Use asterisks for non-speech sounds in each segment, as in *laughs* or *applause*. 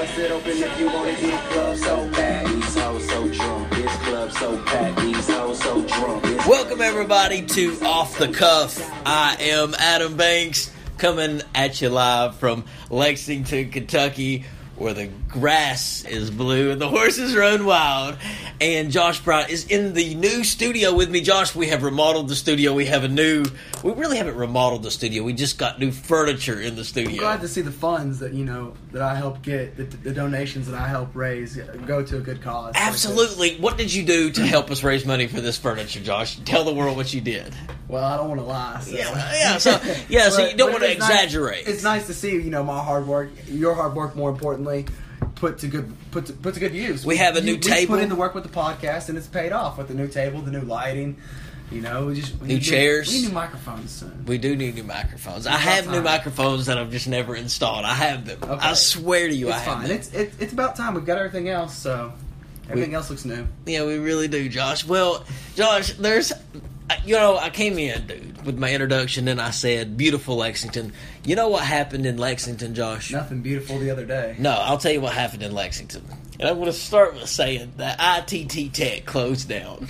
bust it open if you wanna get club so bad. These hoes so drunk, this club so packed. These hoes so drunk. Welcome everybody to Off the Cuff. I am Adam Banks coming at you live from Lexington, Kentucky, where the grass is blue and the horses run wild. And Josh Bright is in the new studio with me. Josh, we have remodeled the studio. We have a new. We really haven't remodeled the studio. We just got new furniture in the studio. glad to see the funds that you know that I help get, the, the donations that I help raise go to a good cause. like. Absolutely. What did you do to help us raise money for this furniture, Josh? Tell the world what you did. Well, I don't want to lie. So. Yeah, yeah, so- yeah, so *laughs* you don't it's nice- exaggerate. it's nice to see you know my hard work, your hard work, more importantly, put to good put to, put to good use. We have a new we table. put in the work with the podcast, and it's paid off with the new table, the new lighting. You know, we just we New chairs. We need new microphones soon. We do need new microphones. I have new microphones that I've just never installed. I have them. Okay. I swear to you, It's I have fine. them. It's it, it's about time. We've got everything else, so everything We- else looks new. yeah, we really do, Josh. Well, Josh, there's, you know, I came in, dude, with my introduction, and I said, "Beautiful Lexington." You know what happened in Lexington, Josh? Nothing beautiful the other day. No, I'll tell you what happened in Lexington. And I'm going to start with saying that ITT Tech closed down.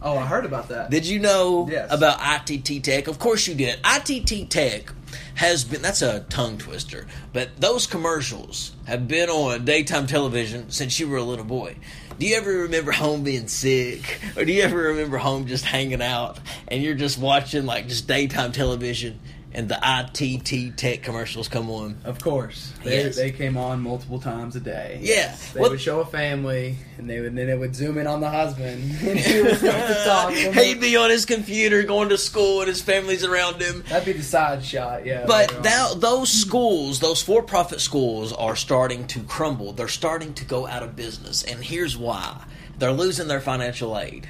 Oh, I heard about that. Did you know Yes. about ITT Tech? Of course you did. ITT Tech has been that's a tongue twister, but those commercials have been on daytime television since you were a little boy. Do you ever remember home being sick? Or do you ever remember home just hanging out and you're just watching like just daytime television and the ITT Tech commercials come on? Of course, they, Yes. they came on multiple times a day. Yeah. they Well- would show a family, and they would then it would zoom in on the husband, *laughs* and he would start to *laughs* talk. He'd be on his computer going to school and his family's around him. That'd be the side shot, yeah. But now those schools, those for-profit schools, are starting to crumble. They're starting to go out of business, and here's why: they're losing their financial aid.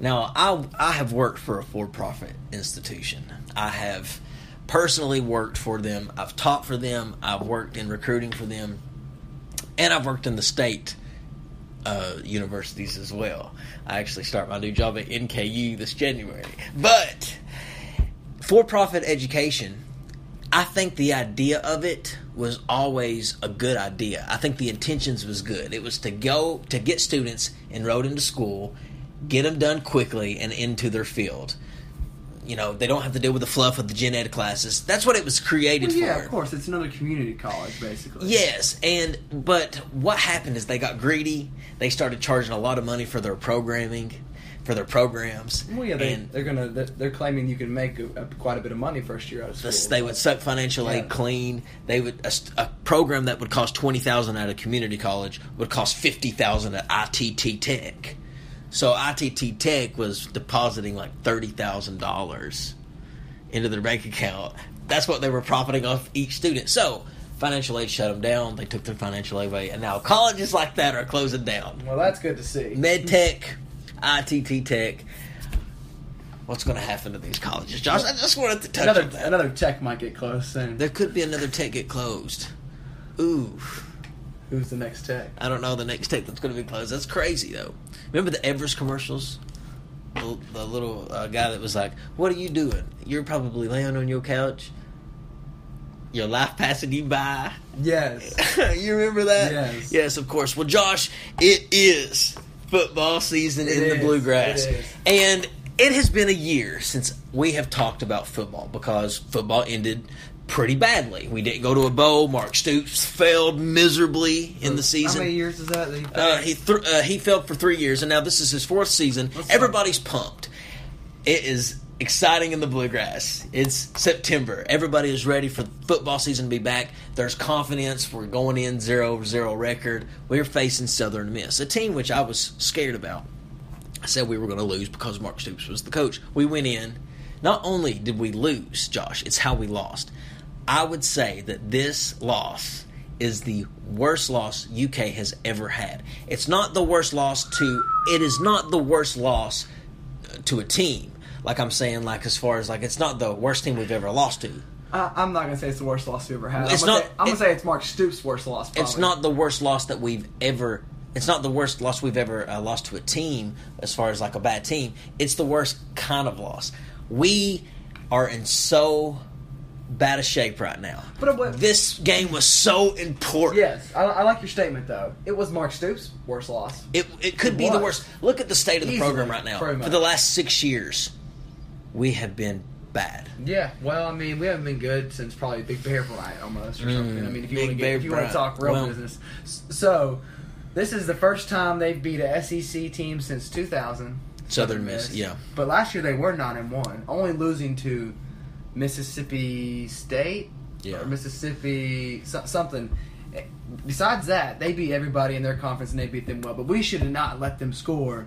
Now, I I have worked for a for-profit institution. I have personally worked for them. I've taught for them. I've worked in recruiting for them, and I've worked in the state uh, universities as well. I actually start my new job at NKU this January, but for-profit education I think the idea of it was always a good idea. I think the intentions was good. It was to go to get students enrolled into school, get them done quickly and into their field. You know, they don't have to deal with the fluff of the gen ed classes. That's what it was created Well, yeah, for. of course, it's another community college, basically. Yes, and but what happened is they got greedy. They started charging a lot of money for their programming, for their programs. Well, yeah, they, they're gonna they're, claiming you can make a, a, quite a bit of money first year out of school. the, they would suck financial aid Yeah. clean. They would a, a program that would cost twenty thousand at a community college would cost fifty thousand at ITT Tech. So ITT Tech was depositing like thirty thousand dollars into their bank account. That's what they were profiting off each student. So financial aid shut them down. They took their financial aid away, and now colleges like that are closing down. Well, that's good to see. Med Tech, ITT Tech. What's going to happen to these colleges, Josh? I just wanted to touch another on that. another tech might get closed soon. There could be another tech get closed. Ooh, Who's the next tech? I don't know the next tech that's going to be closed. That's crazy though. Remember the Everest commercials? The, the little uh, guy that was like, "What are you doing? You're probably laying on your couch. Your life passing you by." Yes. *laughs* you remember that? Yes. Yes, of course. Well, Josh, it is football season It in the bluegrass, It is. and it has been a year since we have talked about football because football ended pretty badly. We didn't go to a bowl. Mark Stoops failed miserably in the season. How many years is that? that he Uh, he th- uh, he failed for three years, and now this is his fourth season. Let's Everybody's pumped. It is exciting in the bluegrass. It's September. Everybody is ready for football season to be back. There's confidence. We're going in zero zero record. We're facing Southern Miss, a team which I was scared about. I said we were going to lose because Mark Stoops was the coach. We went in. Not only did we lose, Josh, it's how we lost. I would say that this loss is the worst loss UK has ever had. It's not the worst loss to. It is not the worst loss to a team. Like I'm saying, like as far as like it's not the worst team we've ever lost to. I, I'm not gonna say it's the worst loss we ever had. It's I'm gonna not- Say, I'm gonna say it's Mark Stoops' worst loss. Probably. It's not the worst loss that we've ever. It's not the worst loss we've ever uh, lost to a team as far as like a bad team. It's the worst kind of loss. We are in so bad of shape right now. But what- this game was so important. Yes, I, I like your statement though. It was Mark Stoops' worst loss. It it could It be the worst. Look at the state of the Easily, program right now. For the last six years, we have been bad. Yeah, well, I mean, we haven't been good since probably Big Bear Bryant almost or Mm, something. I mean, if you want to get, if you want to talk real Well- business, so this is the first time they've beat a SEC team since 2000. Southern Miss, yeah. But last year they were nine and one, only losing to Mississippi State Yeah. or Mississippi so, something. Eh, Besides that, they beat everybody in their conference and they beat them well. But we should have not let them score.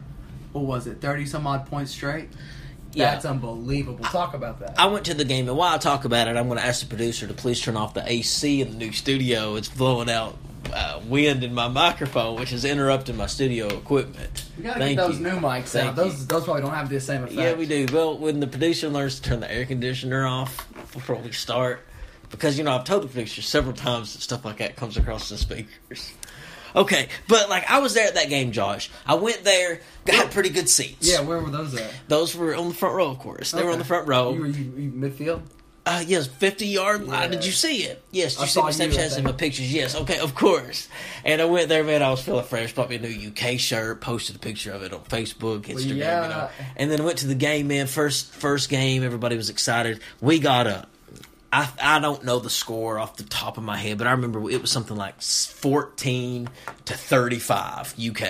What was it, thirty some odd points straight? Yeah. That's unbelievable. Talk about that. I went to the game, and while I talk about it, I'm going to ask the producer to please turn off the AC in the new studio. It's blowing out uh, wind in my microphone, which is interrupting my studio equipment. We gotta Thank get those you. new mics Thank out. Those those probably don't have the same effect. Yeah, we do. Well, when the producer learns to turn the air conditioner off before we start, because you know I've told the producer several times that stuff like that comes across the speakers. Okay, but like I was there at that game, Josh. I went there, got pretty good seats. Yeah, where were those at? those were on the front row, of course. They were on the front row. You were you, you midfield. Uh, yes, 50 yard line. Yeah. Did you see it? Yes, you see my Snapchats and my pictures? Yes, okay, of course. And I went there, man. I was feeling fresh. Bought me a new UK shirt. Posted a picture of it on Facebook, Instagram. yeah. You know. And then went to the game, man. First, first game. Everybody was excited. We got a. I, I don't know the score off the top of my head, but I remember it was something like 14 to 35 UK.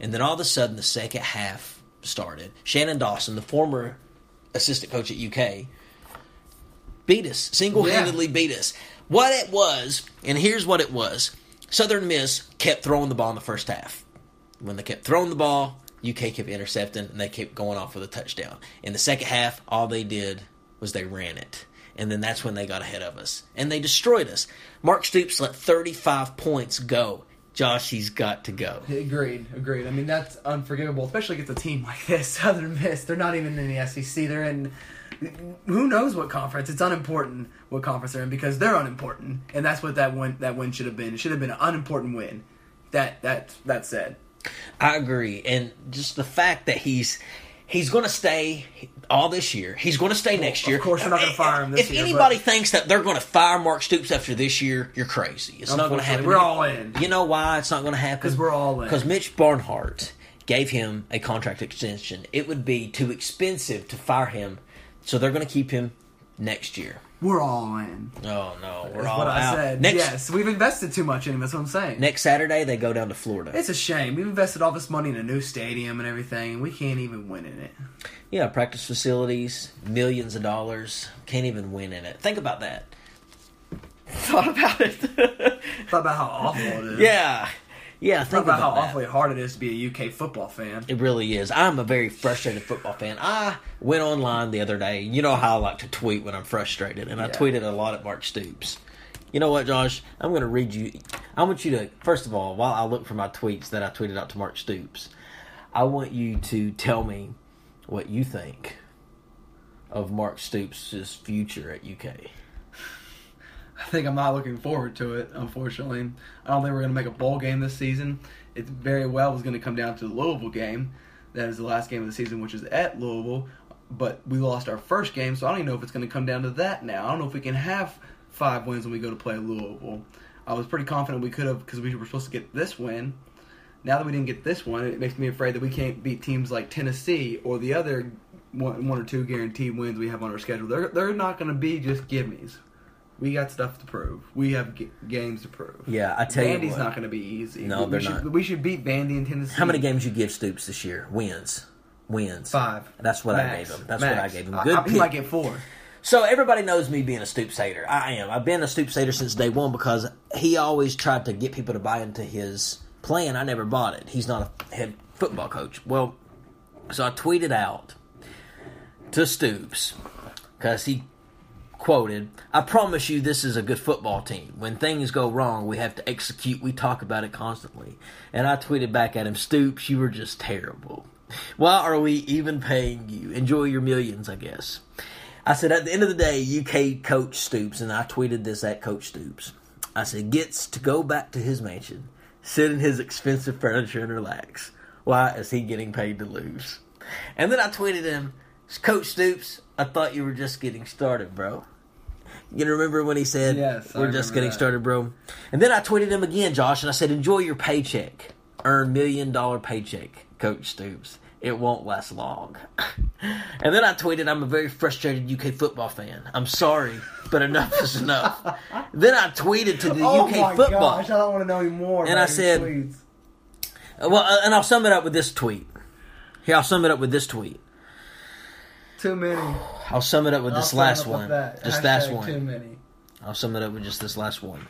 And then all of a sudden, the second half started. Shannon Dawson, the former assistant coach at UK, beat us, single handedly beat us. What it was, and here's what it was Southern Miss kept throwing the ball in the first half. When they kept throwing the ball, UK kept intercepting, and they kept going off with a touchdown. In the second half, all they did was they ran it. And then that's when they got ahead of us. And they destroyed us. Mark Stoops let 35 points go. Josh, he's got to go. Agreed, agreed. I mean that's unforgivable, especially against a team like this, *laughs* Southern Miss. They're not even in the SEC. They're in who knows what conference. It's unimportant what conference they're in because they're unimportant, and that's what that win that win should have been. It should have been an unimportant win. That that that said, I agree, and just the fact that he's he's going to stay all this year. He's going to stay next year. of course we're not gonna fire him this year. if year, anybody but- thinks that they're going to fire Mark Stoops after this year, you're crazy. It's not going to happen. We're all in. You know why it's not going to happen? Because we're all in. Because Mitch Barnhart gave him a contract extension. It would be too expensive to fire him, so they're going to keep him next year. we're all in. Oh no, we're That's all what I out. said. Next yes, we've invested too much in him. That's what I'm saying. next Saturday they go down to Florida. It's a shame. We've invested all this money in a new stadium and everything. and We can't even win in it. Yeah, practice facilities, millions of dollars, can't even win in it. Think about that. *laughs* Thought about it. Thought about how awful it is. yeah, yeah. Think Think about, how that. awfully hard it is to be a UK football fan. It really is. I'm a very frustrated football fan. I went online the other day. You know how I like to tweet when I'm frustrated, and I tweeted a lot at Mark Stoops. You know what, Josh? I'm going to read you. I want you to, first of all, while I look for my tweets that I tweeted out to Mark Stoops, I want you to tell me what you think of Mark Stoops' future at UK. I think I'm not looking forward to it, unfortunately. I don't think we're going to make a bowl game this season. It very well was going to come down to the Louisville game. That is the last game of the season, which is at Louisville. But we lost our first game, so I don't even know if it's going to come down to that now. I don't know if we can have five wins when we go to play Louisville. I was pretty confident we could have because we were supposed to get this win. Now that we didn't get this one, it makes me afraid that we can't beat teams like Tennessee or the other one, one or two guaranteed wins we have on our schedule. They're, they're not going to be just gimmies. We got stuff to prove. We have g- games to prove. Yeah, I tell you Vandy's not going to be easy. No, we, they're we should, not. We should beat Vandy in Tennessee. How many games you give Stoops this year? Wins. Wins. Five. That's what I gave him. That's what I gave him. Good I, he pick. might get four. So everybody knows me being a Stoops hater. I am. I've been a Stoops hater since day one because he always tried to get people to buy into his plan. I never bought it. He's not a head football coach. Well, so I tweeted out to Stoops because he quoted, I promise you this is a good football team. When things go wrong, we have to execute. We talk about it constantly. And I tweeted back at him, Stoops, you were just terrible. Why are we even paying you? Enjoy your millions, I guess. I said, at the end of the day, UK coach Stoops, and I tweeted this at Coach Stoops. I said, gets to go back to his mansion, sit in his expensive furniture, and relax. Why is he getting paid to lose? And then I tweeted him, Coach Stoops, I thought you were just getting started, bro. You remember when he said, Yes, "We're just getting that. started, bro." And then I tweeted him again, Josh, and I said, "Enjoy your paycheck, earn million dollar paycheck, Coach Stoops. It won't last long." *laughs* and then I tweeted, "I'm a very frustrated UK football fan. I'm sorry, but enough is enough." *laughs* then I tweeted to the oh UK football. gosh, I don't want to know any more. And I said- tweets. Well, uh, and I'll sum it up with this tweet. Here, I'll sum it up with this tweet. Too many. I'll sum it up with I'll this last one. that. Just last Too one. many. I'll sum it up with just this last one.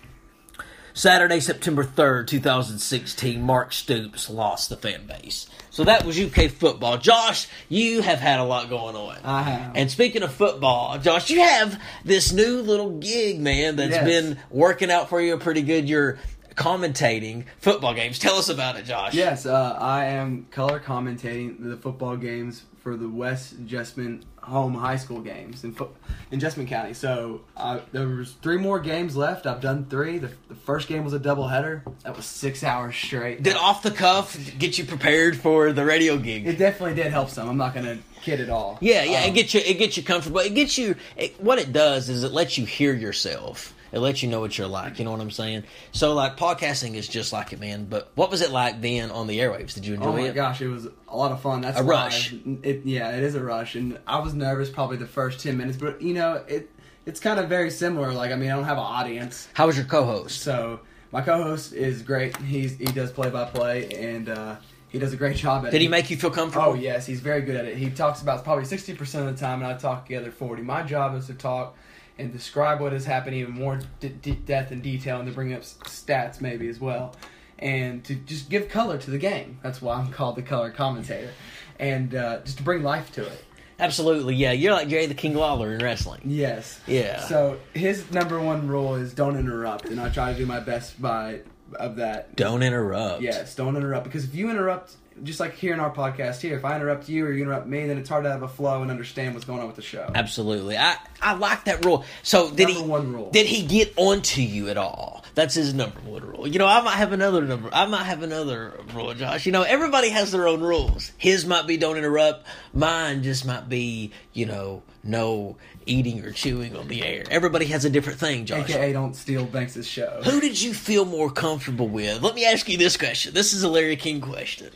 Saturday, September 3rd, 2016, Mark Stoops lost the fan base. So that was UK football. Josh, you have had a lot going on. I have. And speaking of football, Josh, you have this new little gig, man, that's Yes. been working out for you pretty good. You're commentating football games. Tell us about it, Josh. Yes, uh, I am color commentating the football games for the West Jessamine home high school games in, fo- in Jessamine County. So uh, there was three more games left. I've done three. The, the first game was a doubleheader. That was six hours straight. Did off the cuff get you prepared for the radio gig? it definitely did help some. I'm not gonna kid at all. Yeah, yeah, it Um, gets you. It gets you comfortable. It gets you. It, what it does is it lets you hear yourself. It lets you know what you're like. You know what I'm saying? So like podcasting is just like it, man. But what was it like then on the airwaves? Did you enjoy it? Oh my it? gosh, it was a lot of fun. That's A rush. It, yeah, it is a rush, and I was nervous probably the first ten minutes, but you know it. It's kind of very similar. Like I mean, I don't have an audience, How was your co-host? so my co-host is great. He's he does play by play, and uh, he does a great job at it. Did he make you feel comfortable? Oh yes, he's very good at it. He talks about probably sixty percent of the time, and I talk the other forty. My job is to talk and describe what is happening in more d- d- depth and detail, and to bring up s- stats maybe as well, and to just give color to the game. That's why I'm called the color commentator, and uh, just to bring life to it. Absolutely. Yeah, you're like Jerry the King Lawler in wrestling. Yes. Yeah. So his number one rule is don't interrupt, and I try to do my best by of that. Don't interrupt. Yes, don't interrupt because if you interrupt, just like here in our podcast here, if I interrupt you or you interrupt me, then it's hard to have a flow and understand what's going on with the show. Absolutely. I I like that rule. So did Number he one rule. did he get onto you at all? That's his number one rule. You know, I might have another number. I might have another rule, Josh. You know, everybody has their own rules. His might be don't interrupt. Mine just might be, you know, no eating or chewing on the air. Everybody has a different thing, Josh. AKA don't steal Banks' show. Who did you feel more comfortable with? Let me ask you this question. This is a Larry King question.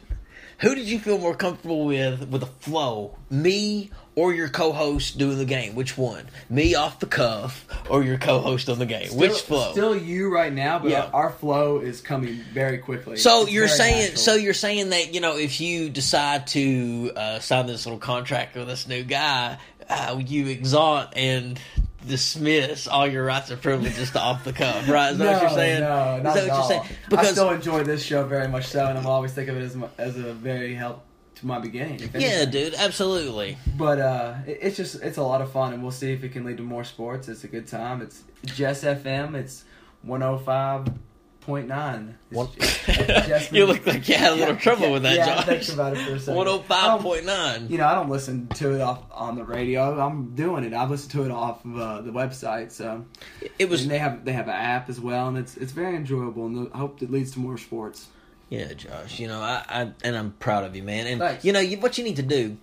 Who did you feel more comfortable with with a flow? Me or your co-host doing the game? Which one? Me off the cuff or your co-host on the game? Which flow? Still you right now, but Yeah. our, our flow is coming very quickly. so It's you're saying natural. so you're saying that you know if you decide to uh, sign this little contract with this new guy, uh, you exalt and dismiss all your rights and privileges to off the cuff, right? Is that no, what you're saying? No, Is not that at what you're all. saying? I still enjoy this show very much so, and I'm always think of it as, my, as a very help to my beginning. yeah, dude, absolutely. But uh, it- it's just it's a lot of fun, and we'll see if it can lead to more sports. It's a good time. It's Jess FM. It's 105.9. It's One, *laughs* you look like you had a little Yeah, trouble yeah, with that, yeah, Josh. Think about it for a second. One hundred five point nine. You know, I don't listen to it off on the radio. I'm doing it. I listen to it off of uh, the website. So It was and they have they have an app as well, and it's it's very enjoyable. And I hope it leads to more sports. Yeah, Josh. You know, I, I and I'm proud of you, man. And Thanks. you know, you, what you need to do,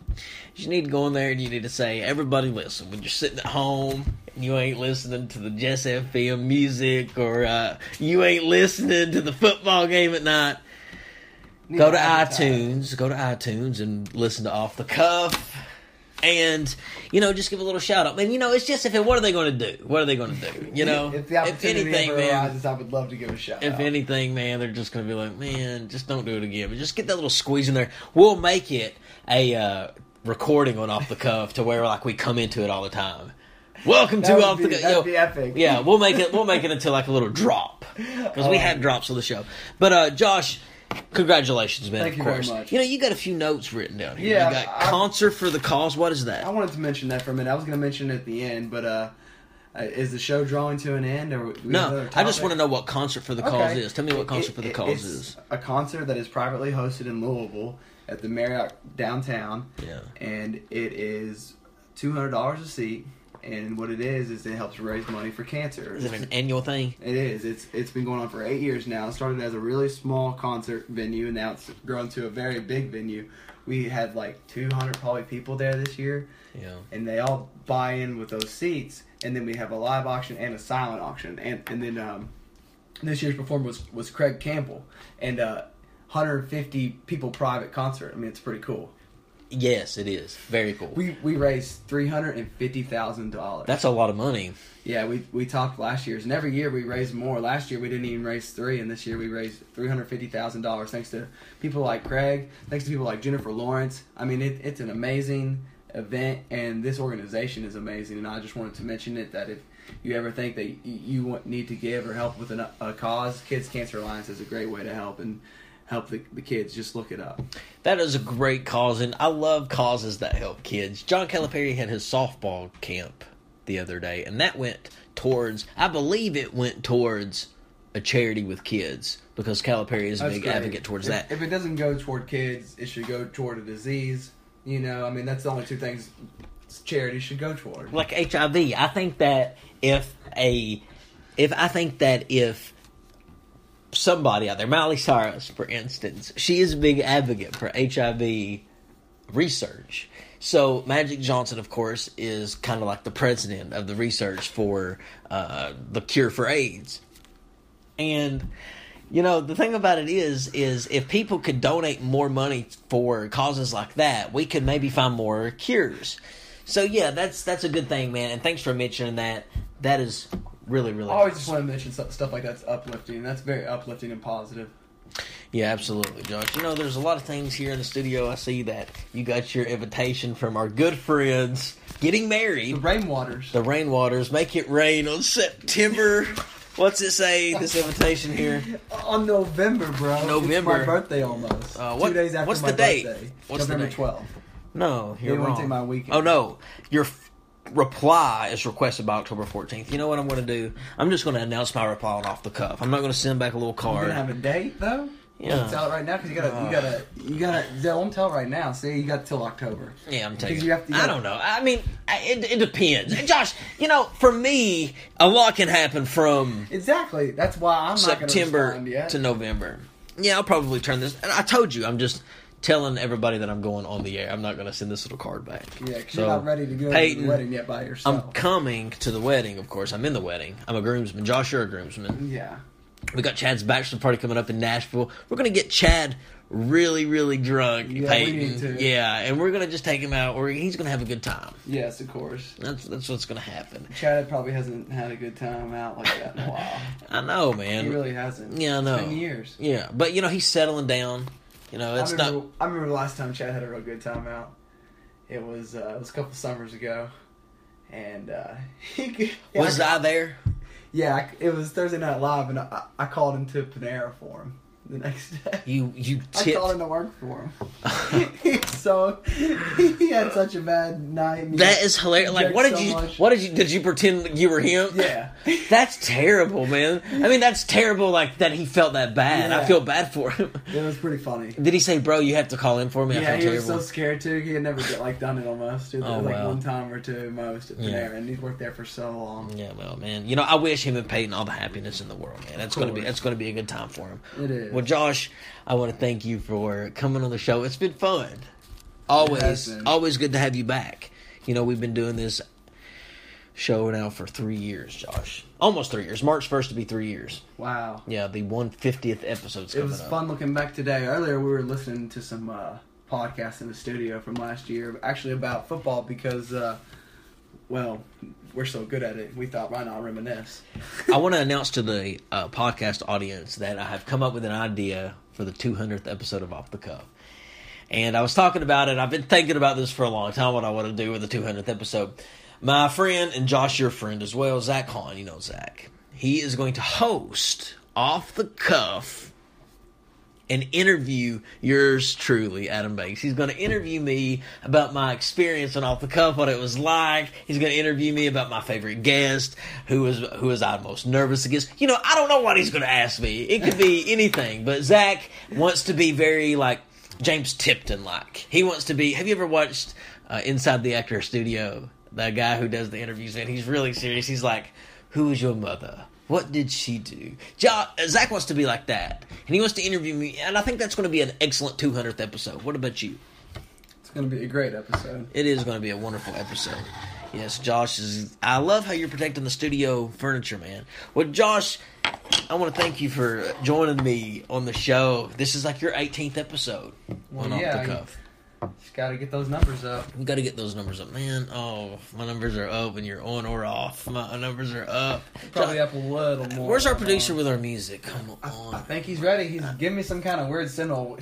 is you need to go in there and you need to say, everybody, listen. When you're sitting at home and you ain't listening to the Jess FM music, or uh, you ain't listening to the football game at night, go to iTunes, go to iTunes and listen to Off the Cuff. And you know, just give a little shout out. And you know, it's just if it, what are they going to do? What are they going to do? You know, if the opportunity anything, ever man. arises, I would love to give a shout. If out. anything, man, they're just going to be like, man, just don't do it again. But just get that little squeeze in there. We'll make it a uh, recording on off the cuff to where like we come into it all the time. Welcome That to off be- the cuff. that'd be epic. Yeah, we'll make it. We'll make it into like a little drop because we Oh. had drops on the show. But uh, Josh. Congratulations, man! Thank of you very course. much. You know, you got a few notes written down here. Yeah, you got I- concert for the cause. What is that? I wanted to mention that for a minute. I was going to mention it at the end, but uh, uh, is the show drawing to an end? Or no, I just want to know what concert for the cause Okay. is. Tell me what concert It- for the it- cause it's is. A concert that is privately hosted in Louisville at the Marriott downtown, Yeah. and it is two hundred dollars a seat. And what it is is it helps raise money for cancer. Is it an annual thing? It is. It's it's been going on for eight years now. It started as a really small concert venue, and now it's grown to a very big venue. We had like 200 probably people there this year, Yeah. and they all buy in with those seats. And then we have a live auction and a silent auction, and and then um, this year's performer was was Craig Campbell, and uh, 150 people private concert. I mean, it's pretty cool. Yes, it is. Very cool. We we raised three hundred and fifty thousand dollars. That's a lot of money. Yeah, we we talked last year's, and every year we raise more. Last year we didn't even raise three, and this year we raised three hundred fifty thousand dollars thanks to people like Craig, thanks to people like Jennifer Lawrence. I mean, it, it's an amazing event, and this organization is amazing. And I just wanted to mention it that if you ever think that you need to give or help with an, a cause, Kids Cancer Alliance is a great way to help and help the, the kids. Just look it up. That is a great cause, and I love causes that help kids. John Calipari had his softball camp the other day, and that went towards, I believe it went towards a charity with kids because Calipari is a That's big great. advocate towards if, that. If it doesn't go toward kids, it should go toward a disease. You know, I mean, that's the only two things charity should go toward. like HIV. I think that if a if I think that if somebody out there, Miley Cyrus, for instance, she is a big advocate for HIV research. So Magic Johnson, of course, is kind of like the president of the research for uh, the cure for AIDS. And you know the thing about it is, is if people could donate more money for causes like that, we could maybe find more cures. So yeah, that's that's a good thing, man. And thanks for mentioning that. That is really really. I always nice. just want to mention stuff, stuff like that's uplifting. That's very uplifting and positive. Yeah, absolutely, Josh. You know, there's a lot of things here in the studio. I see that you got your invitation from our good friends getting married. The rainwaters. The Rainwaters make it rain on September. *laughs* What's it say? This invitation here. On November, bro. November. It's my birthday almost. Uh, what- Two days after what's my the date? birthday. What's the November date? 12th. No, you're They wrong. my weekend. Oh no, your reply is requested by October 14th. You know what I'm going to do? I'm just going to announce my reply on off the cuff. I'm not going to send back a little card. You're card. gonna have a date though. Yeah. Tell it right now because you gotta, you gotta, you gotta. Don't tell right now. See, you got till October. Yeah, I'm taking. Because you have to- you I gotta- don't know. I mean, I- it, it depends. Josh, you know, for me, a lot can happen from Exactly. That's why I'm not September to November. Yeah, I'll probably turn this. And I told you, I'm just telling everybody that I'm going on the air. I'm not going to send this little card back. Yeah, because So, you're not ready to go Peyton, to the wedding yet by yourself. I'm coming to the wedding. Of course, I'm in the wedding. I'm a groomsman. Josh, you're a groomsman. yeah. We got Chad's bachelor party coming up in Nashville. We're gonna get Chad really, really drunk. Yeah, Peyton. to. Yeah, and we're gonna just take him out. Or he's gonna have a good time. Yes, of course. That's that's what's gonna happen. Chad probably hasn't had a good time out like that in a while. *laughs* I know, man. he really hasn't. Yeah, I know. It's been years. Yeah, but you know he's settling down. You know, it's I remember, not. I remember the last time Chad had a real good time out. It was uh, it was a couple summers ago, and uh, *laughs* he could, Was I, I there? yeah, it was Thursday Night Live, and I, I called him to Panera for him the next day. You you *laughs* I called him to work for him. *laughs* so he had such a bad night. That is hilarious. Like, what did so you? much. What did you? Did you pretend you were him? Yeah. That's terrible, man. I mean, that's terrible. Like that he felt that bad. I feel bad for him. It was pretty funny. Did he say, "Bro, you have to call in for me"? I Yeah, he was so scared too. He had never get, like done it almost. Oh, like wow. one time or two most at Panera, Yeah. and he's worked there for so long. Yeah, well, man, you know, I wish him and Peyton all the happiness in the world, man. That's gonna be that's gonna be a good time for him. It is. Well, Josh, I want to thank you for coming on the show. It's been fun. Always, always good to have you back. You know, we've been doing this show now for three years, Josh. Almost three years. March first to be three years. Wow. Yeah, the one fiftieth episode's It coming up it was up. fun looking back today. Earlier, we were listening to some uh, podcasts in the studio from last year, actually about football because, uh, well, we're so good at it. We thought, why not reminisce? I want to announce to the uh, podcast audience that I have come up with an idea for the 200th episode of Off the Cuff. And I was talking about it. I've been thinking about this for a long time, what I want to do with the 200th episode. My friend, and Josh, your friend as well, Zach Hahn, you know Zach, he is going to host Off the Cuff and interview yours truly, Adam Banks. He's going to interview me about my experience on Off the Cuff, what it was like. He's going to interview me about my favorite guest, who was who was I most nervous against. You know, I don't know what he's going to ask me. It could be *laughs* anything, but Zach wants to be very like James Lipton like. He wants to be. Have you ever watched uh, Inside the Actor Studio? The guy who does the interviews, man, he's really serious. He's like, "Who is your mother? What did she do?" Jo- Zach wants to be like that, and he wants to interview me, and I think that's going to be an excellent 200th episode. What about you? It's going to be a great episode. It is going to be a wonderful episode. Yes, Josh is. I love how you're protecting the studio furniture, man. Well, Josh, I want to thank you for joining me on the show. This is like your 18th episode Well, on yeah, Off the Cuff. Just got to get those numbers up. We got to get those numbers up, man. Oh, my numbers are up, and you're on or off. My numbers are up. Probably up a little more. Where's our producer with our music? Come on. I on. think he's ready. He's giving me some kind of weird signal.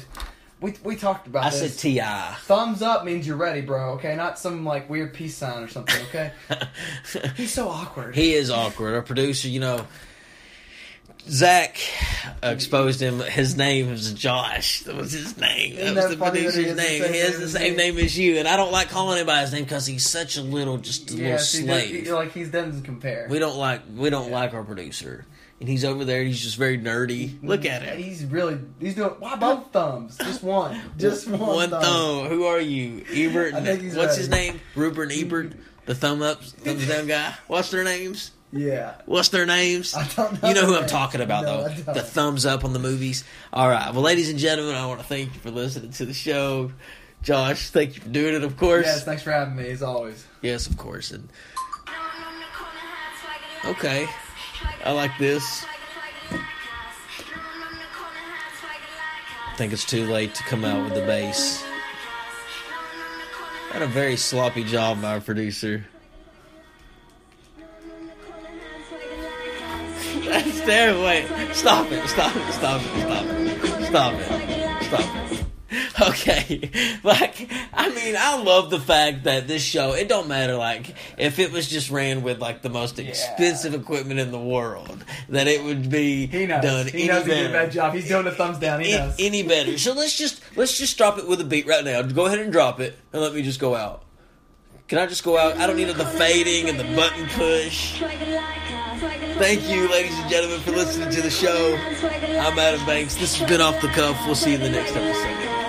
We we talked about I this. said Ti. Thumbs up means you're ready, bro. Okay, not some like weird peace sign or something. Okay. *laughs* He's so awkward. He is awkward. Our producer, you know, Zach exposed him. His name was Josh. That was his name. Isn't that was that the funny that he producer's the name. He has the same name as you, and I don't like calling him by his name because he's such a little, just a yeah, little slave. he- like he's doesn't compare. we don't like we don't Yeah. like our producer, and he's over there. He's just very nerdy. Look at him. He's really he's doing why both thumbs? Just one. *laughs* Just one. One thumb. thumb. Who are you? Ebert. I and- think he's what's ready. his name? Rupert Ebert. The thumb up, thumbs down guy. What's their names? Yeah. What's their names? I don't know You know who I'm talking about, No, though. The thumbs up on the movies. All right. Well, ladies and gentlemen, I want to thank you for listening to the show. Josh, thank you for doing it, of course. Yes, thanks for having me as always. Yes, of course. And okay, I like this. I think it's too late to come out with the bass. Had a very sloppy job by our producer. Wait, stop it! Stop it! Stop it! Stop it! Stop it! Stop it! Okay, *laughs* like I mean, I love the fact that this show. It don't matter, like if it was just ran with like the most expensive equipment in the world, that it would be He knows. done. he any knows he did a bad job. He's doing a thumbs down. He knows. any better. So let's just let's just drop it with a beat right now. Go ahead and drop it, and let me just go out. Can I just go out? I don't need the fading and the button push. Thank you, ladies and gentlemen, for listening to the show. I'm Adam Banks. This has been Off the Cuff. We'll see you in the next episode.